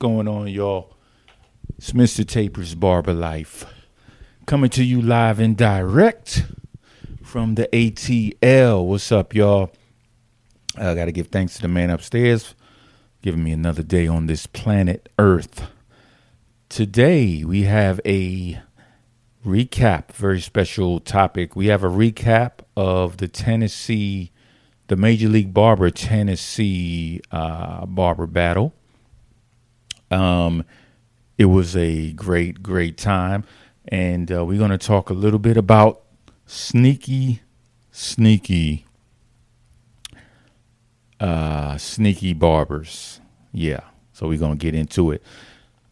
going on, y'all? It's Mr. Taper's Barber Life. Coming to you live and direct from the ATL. What's up, y'all? I got to give thanks to the man upstairs giving me another day on this planet Earth. Today, we have a recap, very special topic. We have a recap of the Tennessee the Major League Barber Tennessee uh, Barber Battle. Um, it was a great, great time, and uh, we're going to talk a little bit about sneaky, sneaky, uh, sneaky barbers. Yeah, so we're going to get into it.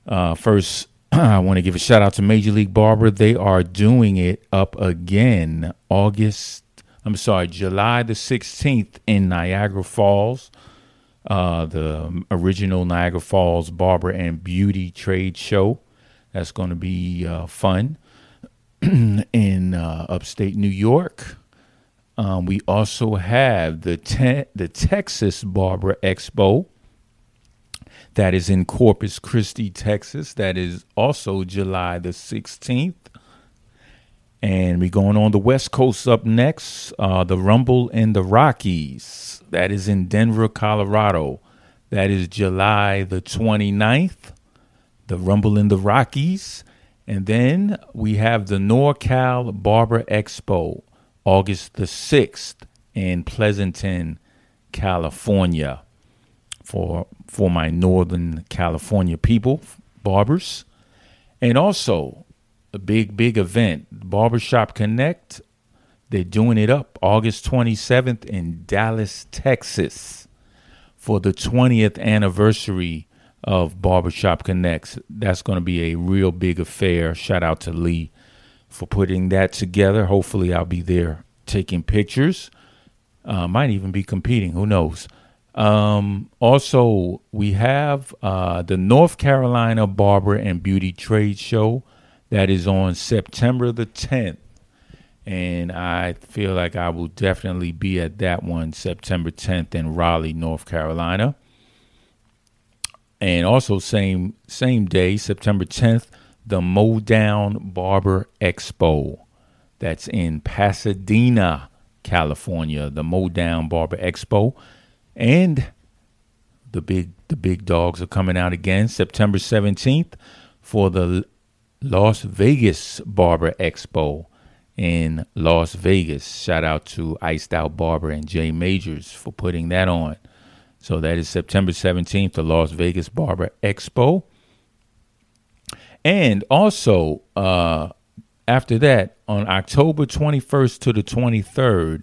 Uh, first, I want to give a shout out to Major League Barber. They are doing it up again, August I'm sorry, July the 16th in Niagara Falls. Uh, the original Niagara Falls Barber and Beauty Trade Show. That's going to be uh, fun in uh, upstate New York. Um, we also have the te- the Texas Barber Expo. That is in Corpus Christi, Texas. That is also July the 16th. And we're going on the West Coast up next. Uh, the Rumble in the Rockies. That is in Denver, Colorado. That is July the 29th. The Rumble in the Rockies. And then we have the NorCal Barber Expo, August the 6th in Pleasanton, California. For, for my Northern California people, barbers. And also, big, big event. Barbershop Connect. They're doing it up August 27th in Dallas, Texas for the 20th anniversary of Barbershop Connects. That's going to be a real big affair. Shout out to Lee for putting that together. Hopefully, I'll be there taking pictures. Uh, might even be competing. Who knows? Um, also, we have uh, the North Carolina Barber and Beauty Trade Show that is on September the 10th. And I feel like I will definitely be at that one September 10th in Raleigh, North Carolina. And also same same day, September 10th, the Modown Barber Expo. That's in Pasadena, California, the Modown Barber Expo. And the big the big dogs are coming out again September 17th for the Las Vegas Barber Expo in Las Vegas. Shout out to Iced Out Barber and Jay Majors for putting that on. So that is September 17th, the Las Vegas Barber Expo. And also, uh, after that, on October 21st to the 23rd,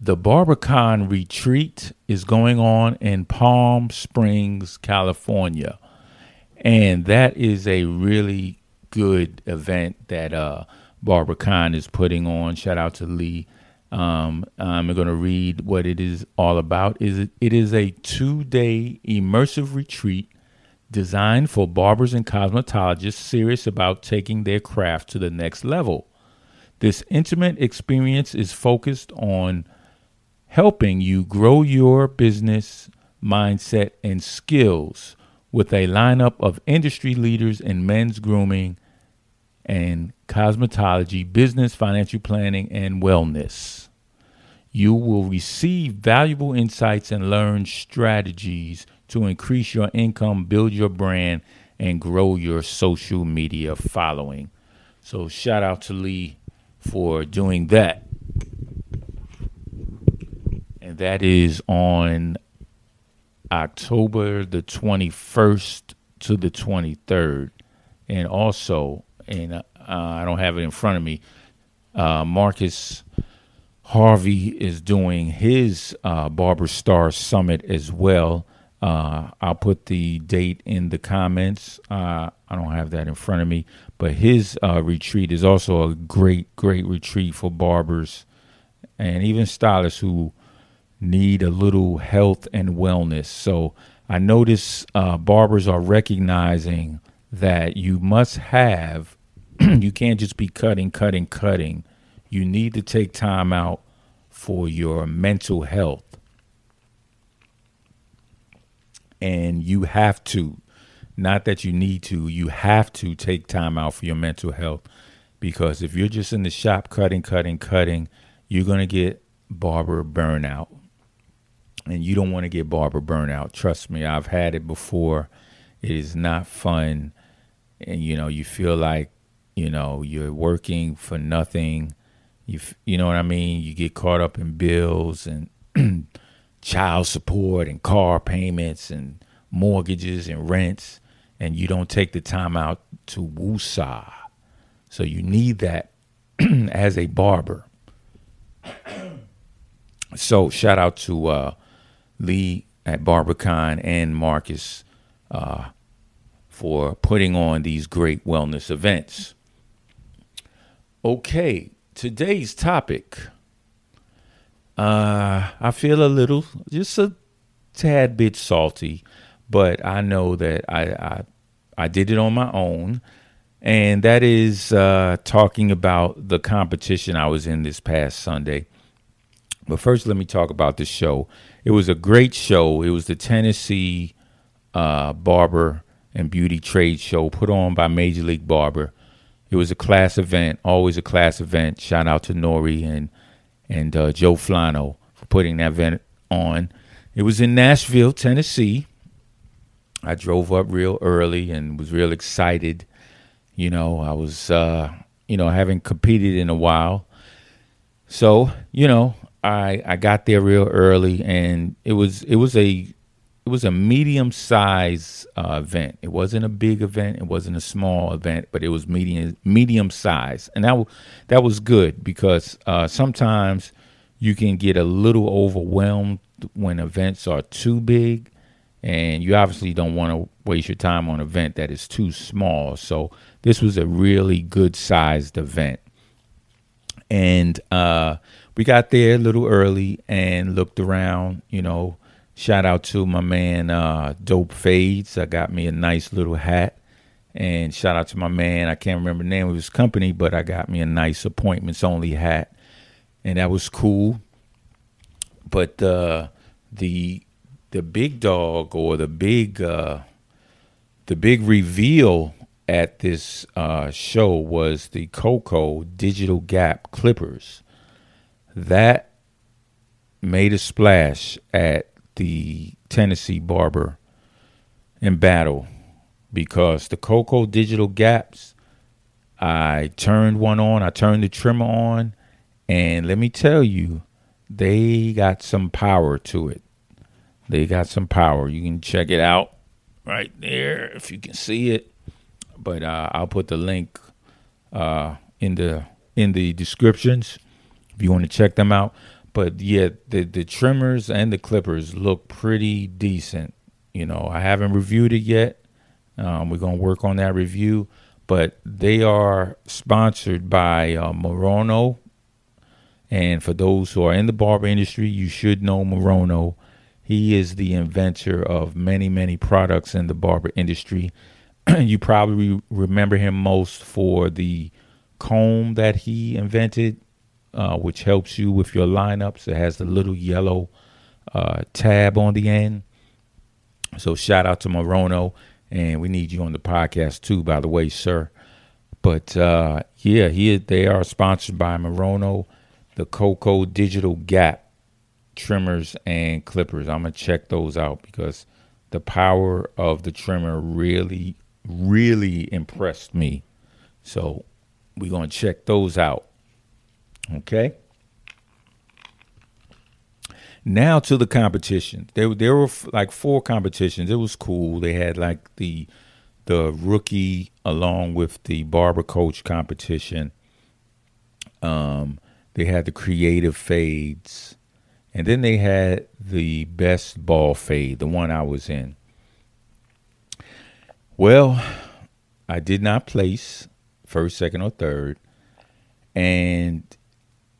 the BarberCon retreat is going on in Palm Springs, California. And that is a really good event that uh, Kahn is putting on. Shout out to Lee. Um, I'm going to read what it is all about. Is it, it is a two-day immersive retreat designed for barbers and cosmetologists serious about taking their craft to the next level. This intimate experience is focused on helping you grow your business mindset and skills with a lineup of industry leaders in men's grooming and cosmetology, business, financial planning, and wellness. You will receive valuable insights and learn strategies to increase your income, build your brand, and grow your social media following. So, shout out to Lee for doing that. And that is on October the 21st to the 23rd. And also, and uh, I don't have it in front of me, uh, Marcus Harvey is doing his uh, Barber Star Summit as well. Uh, I'll put the date in the comments. Uh, I don't have that in front of me, but his uh, retreat is also a great, great retreat for barbers and even stylists who need a little health and wellness. So I notice uh, barbers are recognizing that you must have, you can't just be cutting, cutting, cutting. You need to take time out for your mental health. and you have to, not that you need to, you have to take time out for your mental health because if you're just in the shop cutting, cutting, cutting, you're going to get barber burnout. And you don't want to get barber burnout. Trust me, I've had it before. It is not fun. And, you know, you feel like, you know, you're working for nothing. You, you know what I mean? You get caught up in bills and child support and car payments and mortgages and rents, and you don't take the time out to woosah. So you need that as a barber. so shout out to uh, Lee at BarberCon and Marcus uh, for putting on these great wellness events. Okay, today's topic. Uh, I feel a little, just a tad bit salty, but I know that I I, I did it on my own, and that is uh, talking about the competition I was in this past Sunday. But first, let me talk about the show. It was a great show. It was the Tennessee uh, Barber and Beauty Trade Show put on by Major League Barber. It was a class event, always a class event. Shout out to Nori and and uh, Joe Flano for putting that event on. It was in Nashville, Tennessee. I drove up real early and was real excited. You know, I was, uh, you know, haven't competed in a while. So, you know, I I got there real early and it was it was a it was a medium size uh, event. It wasn't a big event. It wasn't a small event, but it was medium medium size, and that that was good because uh, sometimes you can get a little overwhelmed when events are too big, and you obviously don't want to waste your time on an event that is too small. So this was a really good sized event, and uh, we got there a little early and looked around. You know Shout out to my man uh, Dope Fades. I got me a nice little hat. And shout out to my man, I can't remember the name of his company, but I got me a nice appointments only hat. And that was cool. But uh, the the big dog or the big uh, the big reveal at this uh, show was the Coco Digital Gap Clippers. That made a splash at the Tennessee barber in battle because the Coco digital gaps, I turned one on, I turned the trimmer on, and let me tell you, they got some power to it. They got some power. You can check it out right there if you can see it. But uh, I'll put the link uh, in the in the descriptions if you want to check them out but yeah, the the trimmers and the clippers look pretty decent. You know, I haven't reviewed it yet. Um, we're gonna work on that review, but they are sponsored by uh, Morono. And for those who are in the barber industry, you should know Morono. He is the inventor of many, many products in the barber industry. you probably remember him most for the comb that he invented uh, which helps you with your lineups. It has the little yellow uh, tab on the end. So shout out to Morono, and we need you on the podcast too, by the way, sir. But uh, yeah, here they are sponsored by Morono, the Coco Digital Gap trimmers and clippers. I'm gonna check those out because the power of the trimmer really, really impressed me. So we're gonna check those out. Okay. Now to the competition. There, there were like four competitions. It was cool. They had like the the rookie along with the barber coach competition. Um, they had the creative fades, and then they had the best ball fade, the one I was in. Well, I did not place first, second, or third, and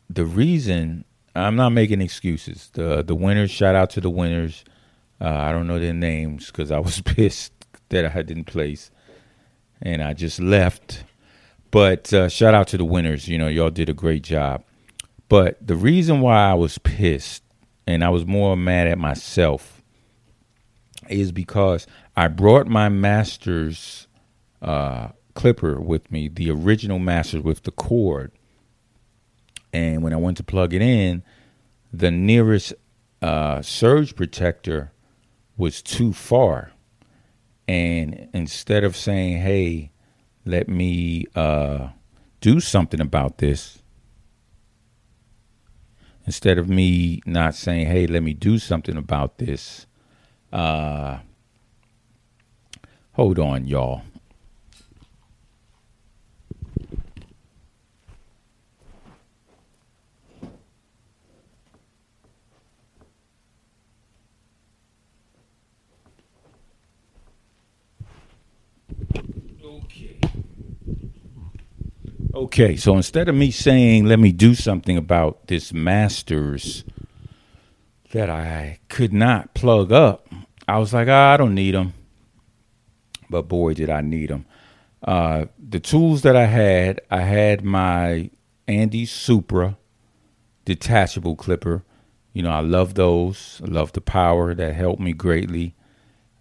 the reason I'm not making excuses. The the winners, shout out to the winners. Uh, I don't know their names because I was pissed that I didn't place, and I just left. But uh, shout out to the winners. You know, y'all did a great job. But the reason why I was pissed and I was more mad at myself is because I brought my master's uh, clipper with me, the original master with the cord. And when I went to plug it in, the nearest uh, surge protector was too far. And instead of saying, hey, let me uh, do something about this, instead of me not saying, hey, let me do something about this, uh, hold on, y'all. Okay. Okay, so instead of me saying, let me do something about this Masters that I could not plug up, I was like, oh, I don't need them. But boy, did I need them. Uh, the tools that I had, I had my Andis Supra detachable clipper. You know, I love those. I love the power that helped me greatly.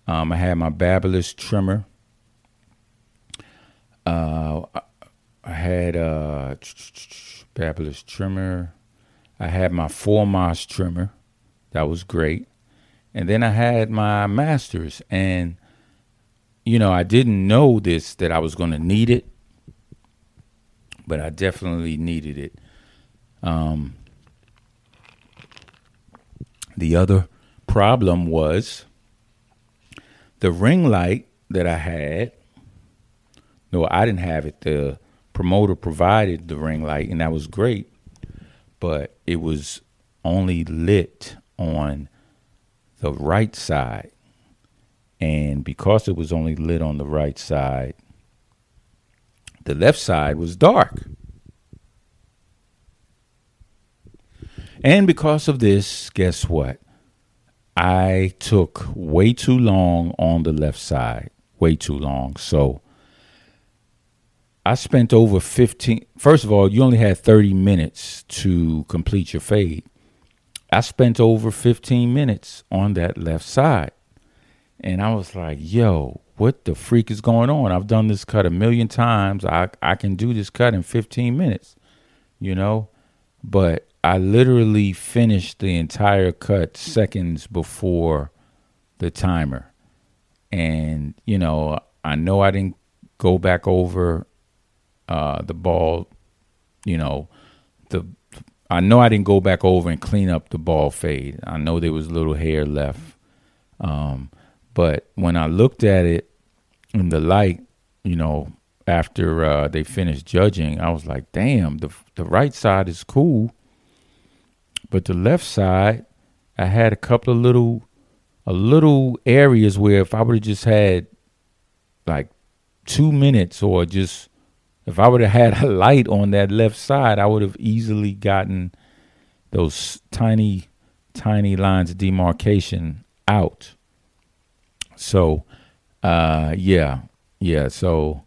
Um, I had my Babyliss trimmer uh, I had a uh, Babyliss trimmer. I had my Formos trimmer. That was great. And then I had my masters. And, you know, I didn't know this that I was going to need it, but I definitely needed it. Um, the other problem was the ring light that I had no, I didn't have it. The promoter provided the ring light, and that was great, but it was only lit on the right side. And because it was only lit on the right side, the left side was dark. And because of this, guess what? I took way too long on the left side. Way too long. So I spent over 15. First of all, you only had 30 minutes to complete your fade. I spent over 15 minutes on that left side. And I was like, yo, what the freak is going on? I've done this cut a million times. I, I can do this cut in 15 minutes, you know? But I literally finished the entire cut seconds before the timer. And, you know, I know I didn't go back over uh, the ball, you know, the I know I didn't go back over and clean up the ball fade. I know there was little hair left. Um, but when I looked at it in the light, you know, after uh, they finished judging, I was like, damn, the the right side is cool. But the left side, I had a couple of little a little areas where if I would have just had like two minutes or just if I would have had a light on that left side, I would have easily gotten those tiny, tiny lines of demarcation out. So, uh, yeah, yeah. So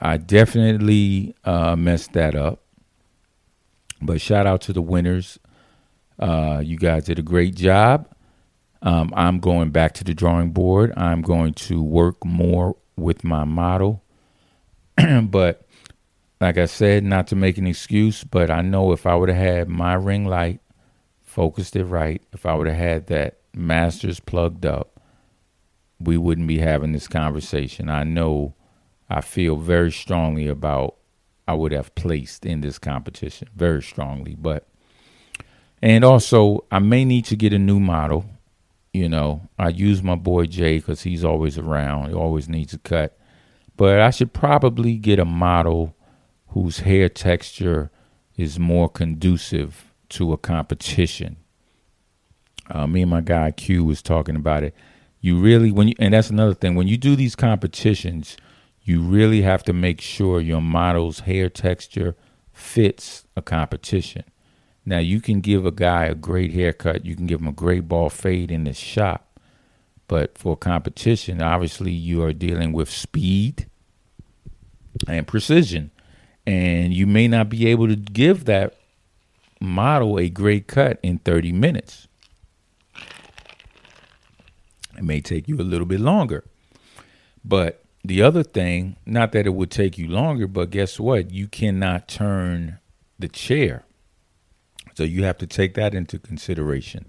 I definitely uh, messed that up. But shout out to the winners. Uh, you guys did a great job. Um, I'm going back to the drawing board. I'm going to work more with my model. but like I said, not to make an excuse, but I know if I would have had my ring light, focused it right, if I would have had that masters plugged up, we wouldn't be having this conversation. I know I feel very strongly about I would have placed in this competition, very strongly. But and also I may need to get a new model. You know, I use my boy Jay because he's always around. He always needs a cut. But I should probably get a model whose hair texture is more conducive to a competition. Uh, me and my guy Q was talking about it. You really when you and that's another thing when you do these competitions, you really have to make sure your model's hair texture fits a competition. Now you can give a guy a great haircut, you can give him a great ball fade in the shop, but for competition, obviously you are dealing with speed and precision and you may not be able to give that model a great cut in 30 minutes. It may take you a little bit longer. But the other thing, not that it would take you longer, but guess what? You cannot turn the chair. So you have to take that into consideration.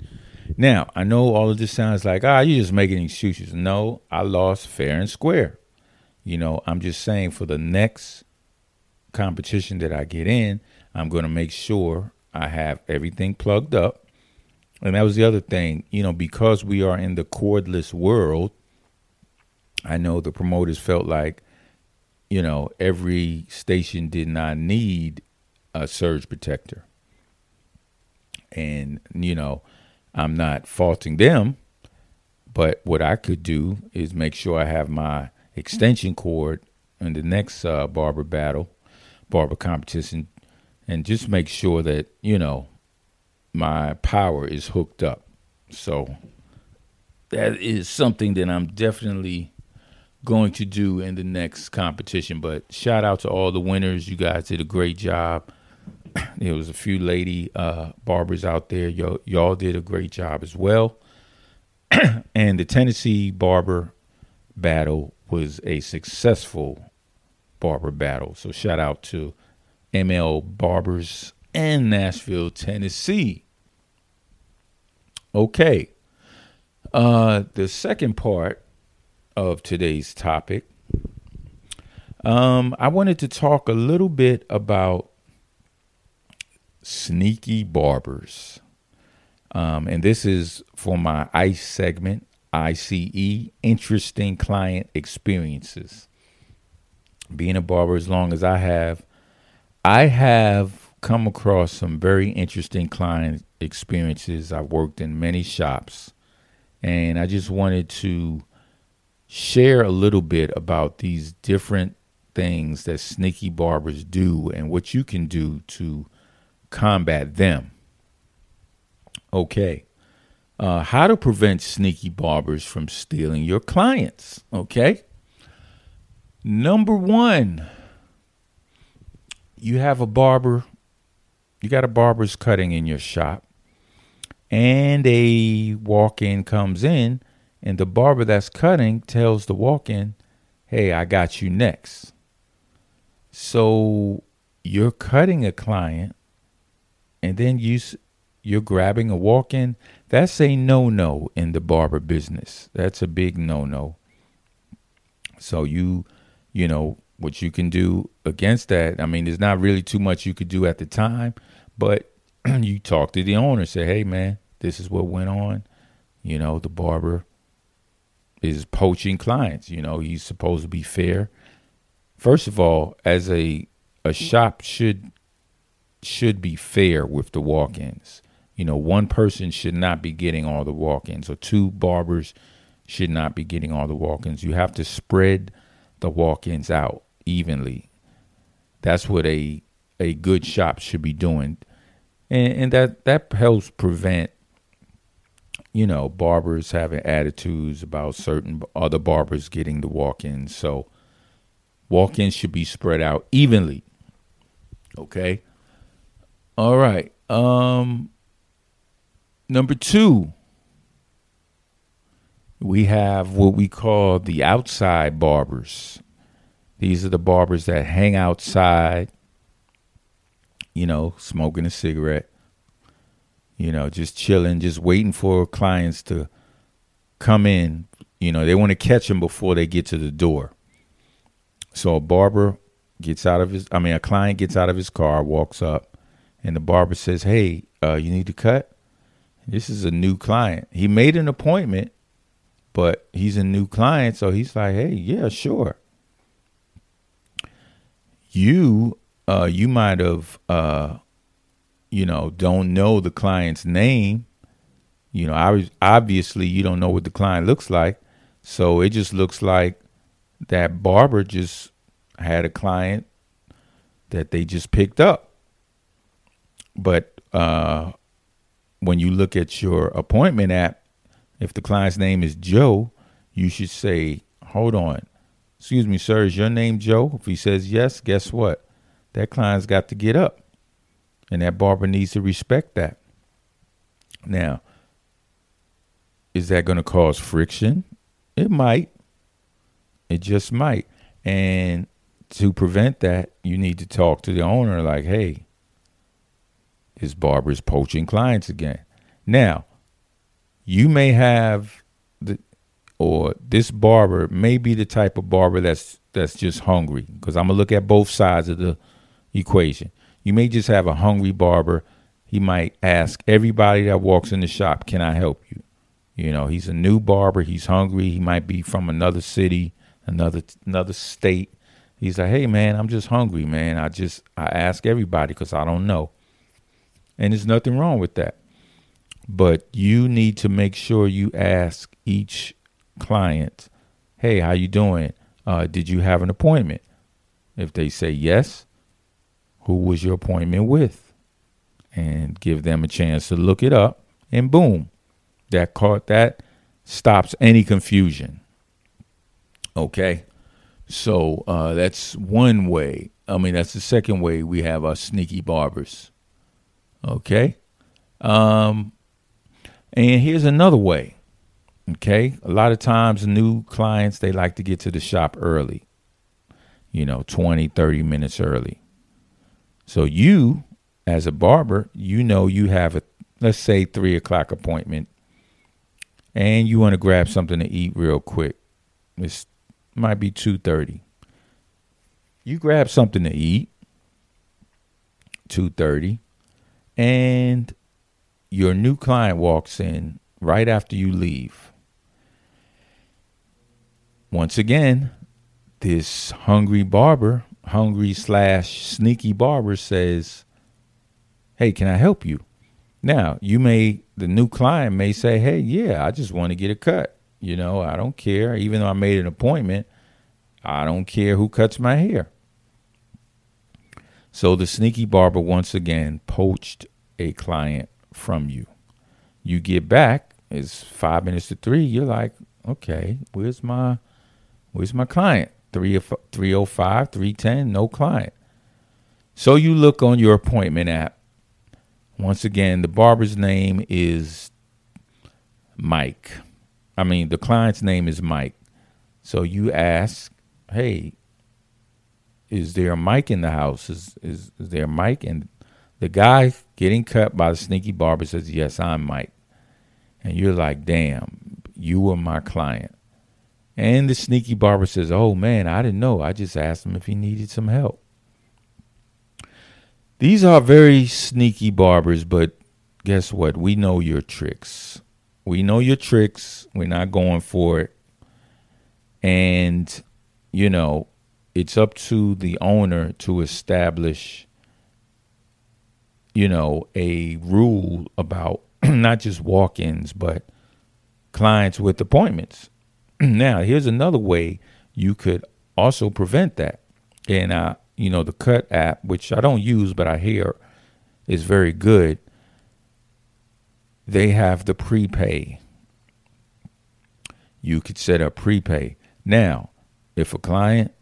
Now, I know all of this sounds like, ah, you're just making excuses. No, I lost fair and square. You know, I'm just saying for the next competition that I get in, I'm going to make sure I have everything plugged up. And that was the other thing, you know, because we are in the cordless world, I know the promoters felt like, you know, every station did not need a surge protector. And, you know, I'm not faulting them, but what I could do is make sure I have my extension cord in the next uh, barber battle, barber competition, and just make sure that, you know, my power is hooked up. So that is something that I'm definitely going to do in the next competition. But shout out to all the winners. You guys did a great job. There was a few lady uh, barbers out there. Yo, y'all did a great job as well. and the Tennessee barber battle was a successful barber battle. So shout out to ML Barbers in Nashville, Tennessee. Okay. Uh, the second part of today's topic, um, I wanted to talk a little bit about sneaky barbers. Um, and this is for my ICE segment, ICE, interesting client experiences. Being a barber as long as I have, I have come across some very interesting client experiences. I've worked in many shops, and I just wanted to share a little bit about these different things that sneaky barbers do and what you can do to combat them. Okay. Uh, how to prevent sneaky barbers from stealing your clients. Okay. Number one, you have a barber, you got a barber's cutting in your shop, and a walk in comes in and the barber that's cutting tells the walk in, hey, I got you next. So you're cutting a client and then you you're grabbing a walk in. That's a no no in the barber business. That's a big no no. So you, you know, what you can do against that. I mean, there's not really too much you could do at the time, but you talk to the owner, say, hey man, this is what went on. You know, the barber is poaching clients. You know, he's supposed to be fair. First of all, as a a shop should should be fair with the walk-ins. You know, one person should not be getting all the walk-ins, or two barbers should not be getting all the walk-ins. You have to spread the walk-ins out evenly. That's what a a good shop should be doing, and, and that that helps prevent you know, barbers having attitudes about certain other barbers getting the walk ins. So walk ins should be spread out evenly. Okay. All right. Um number two, we have what we call the outside barbers. These are the barbers that hang outside, you know, smoking a cigarette you know, just chilling, just waiting for clients to come in. You know, they want to catch them before they get to the door. So a barber gets out of his, I mean, a client gets out of his car, walks up, and the barber says, Hey, uh, you need to cut? This is a new client. He made an appointment, but he's a new client. So he's like, Hey, yeah, sure. You, uh, you might have, uh, you know, don't know the client's name, you know, obviously you don't know what the client looks like. So it just looks like that barber just had a client that they just picked up. But uh, when you look at your appointment app, if the client's name is Joe, you should say, hold on. Excuse me, sir, is your name Joe? If he says yes, guess what? That client's got to get up. And that barber needs to respect that. Now, is that going to cause friction? It might. It just might. And to prevent that, you need to talk to the owner like, hey, his barber's poaching clients again. Now, you may have the or this barber may be the type of barber that's that's just hungry because I'm gonna look at both sides of the equation. You may just have a hungry barber. He might ask everybody that walks in the shop, "Can I help you?" You know, he's a new barber. He's hungry. He might be from another city, another another state. He's like, "Hey, man, I'm just hungry, man. I just I ask everybody because I don't know." And there's nothing wrong with that. But you need to make sure you ask each client, "Hey, how you doing? Uh, did you have an appointment?" If they say yes, who was your appointment with? And give them a chance to look it up, and boom, that caught that stops any confusion. Okay, so uh, that's one way. I mean, that's the second way we have our sneaky barbers. Okay, um, and here's another way. Okay. A lot of times, new clients, they like to get to the shop early, you know, 20, 30 minutes early. So, you, as a barber, you know you have a, let's say, three o'clock appointment and you want to grab something to eat real quick. It might be 2:30. You grab something to eat 2:30 and your new client walks in right after you leave. Once again, this hungry barber, hungry slash sneaky barber says, Hey, can I help you? Now, you may, the new client may say, Hey, yeah, I just want to get a cut. You know, I don't care. Even though I made an appointment, I don't care who cuts my hair. So the sneaky barber once again poached a client from you. You get back, it's five minutes to three. You're like, okay, where's my where's my client? Three, 305, 310, no client. So you look on your appointment app. Once again, the barber's name is Mike. I mean, the client's name is Mike. So you ask, hey, is there a mic in the house? Is, is, is there a mic? And the guy getting cut by the sneaky barber says, Yes, I'm Mike. And you're like, Damn, you were my client. And the sneaky barber says, Oh man, I didn't know. I just asked him if he needed some help. These are very sneaky barbers, but guess what? We know your tricks. We know your tricks. We're not going for it. And, you know, it's up to the owner to establish you know, a rule about not just walk ins, but clients with appointments. now, here's another way you could also prevent that. And, uh, you know, the Cut app, which I don't use, but I hear is very good, they have the prepay. You could set up prepay. Now, if a client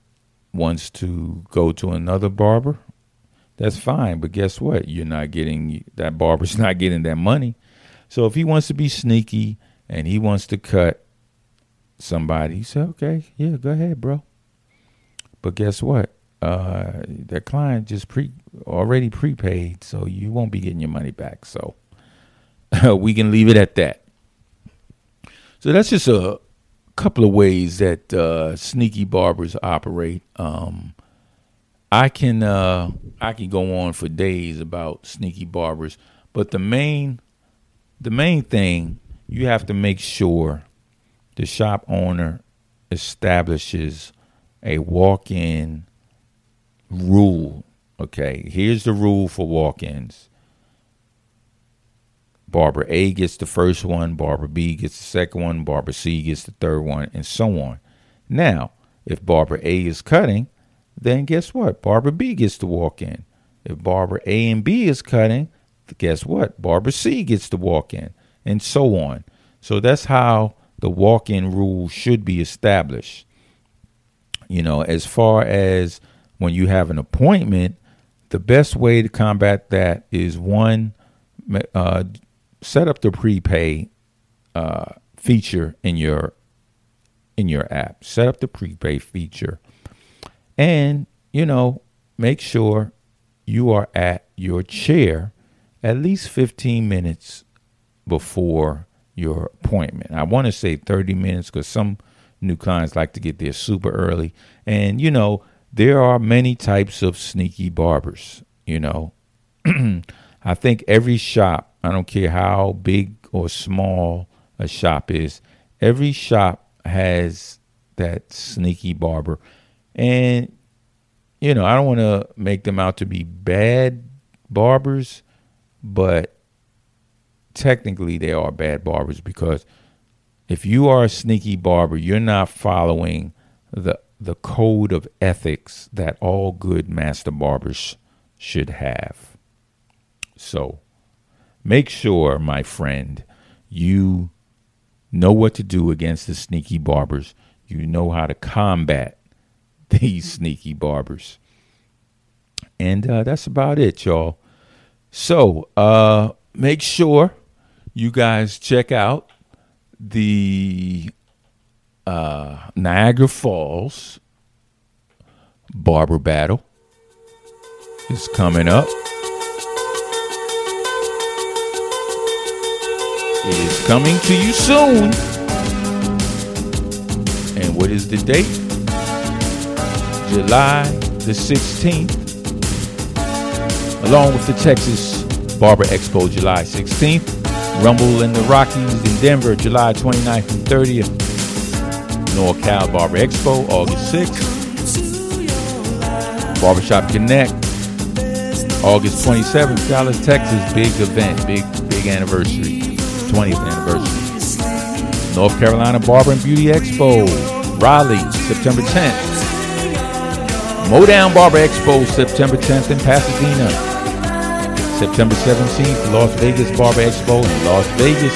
wants to go to another barber that's fine. But guess what? You're not getting that barber's not getting that money. So if he wants to be sneaky and he wants to cut somebody, said, okay, yeah, go ahead, bro. But guess what? Uh, that client just pre already prepaid, so you won't be getting your money back. So we can leave it at that. So that's just a couple of ways that uh, sneaky barbers operate. Um, I can uh, I can go on for days about sneaky barbers, but the main the main thing you have to make sure the shop owner establishes a walk-in rule. Okay, here's the rule for walk-ins. Barber A gets the first one, Barber B gets the second one, Barber C gets the third one, and so on. Now, if Barber A is cutting, then guess what? Barber B gets to walk in. If barber A and B is cutting, guess what? Barber C gets to walk in, and so on. So that's how the walk in rule should be established. You know, as far as when you have an appointment, the best way to combat that is one, uh, set up the prepay uh, feature in your in your app. Set up the prepay feature. And, you know, make sure you are at your chair at least 15 minutes before your appointment. I want to say 30 minutes because some new clients like to get there super early. And, you know, there are many types of sneaky barbers, you know. I think every shop, I don't care how big or small a shop is, every shop has that sneaky barber. And, you know, I don't want to make them out to be bad barbers, but technically they are bad barbers because if you are a sneaky barber, you're not following the the code of ethics that all good master barbers should have. So, make sure, my friend, you know what to do against the sneaky barbers. You know how to combat these sneaky barbers. And uh, that's about it, y'all. So uh, make sure you guys check out the uh, Niagara Falls Barber Battle. is coming up. It is coming to you soon. And what is the date? July the 16th. Along with the Texas Barber Expo, July 16th. Rumble in the Rockies in Denver, July 29th and 30th. NorCal Barber Expo, August 6th. Barbershop Connect, August 27th, Dallas, Texas. Big event, big, big anniversary. 20th anniversary. North Carolina Barber and Beauty Expo, Raleigh, September 10th. Modown Barber Expo, September 10th in Pasadena. September 17th, Las Vegas Barber Expo in Las Vegas.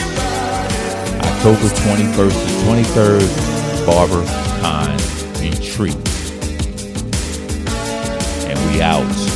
October 21st to 23rd, Barber Con Retreat. And we out.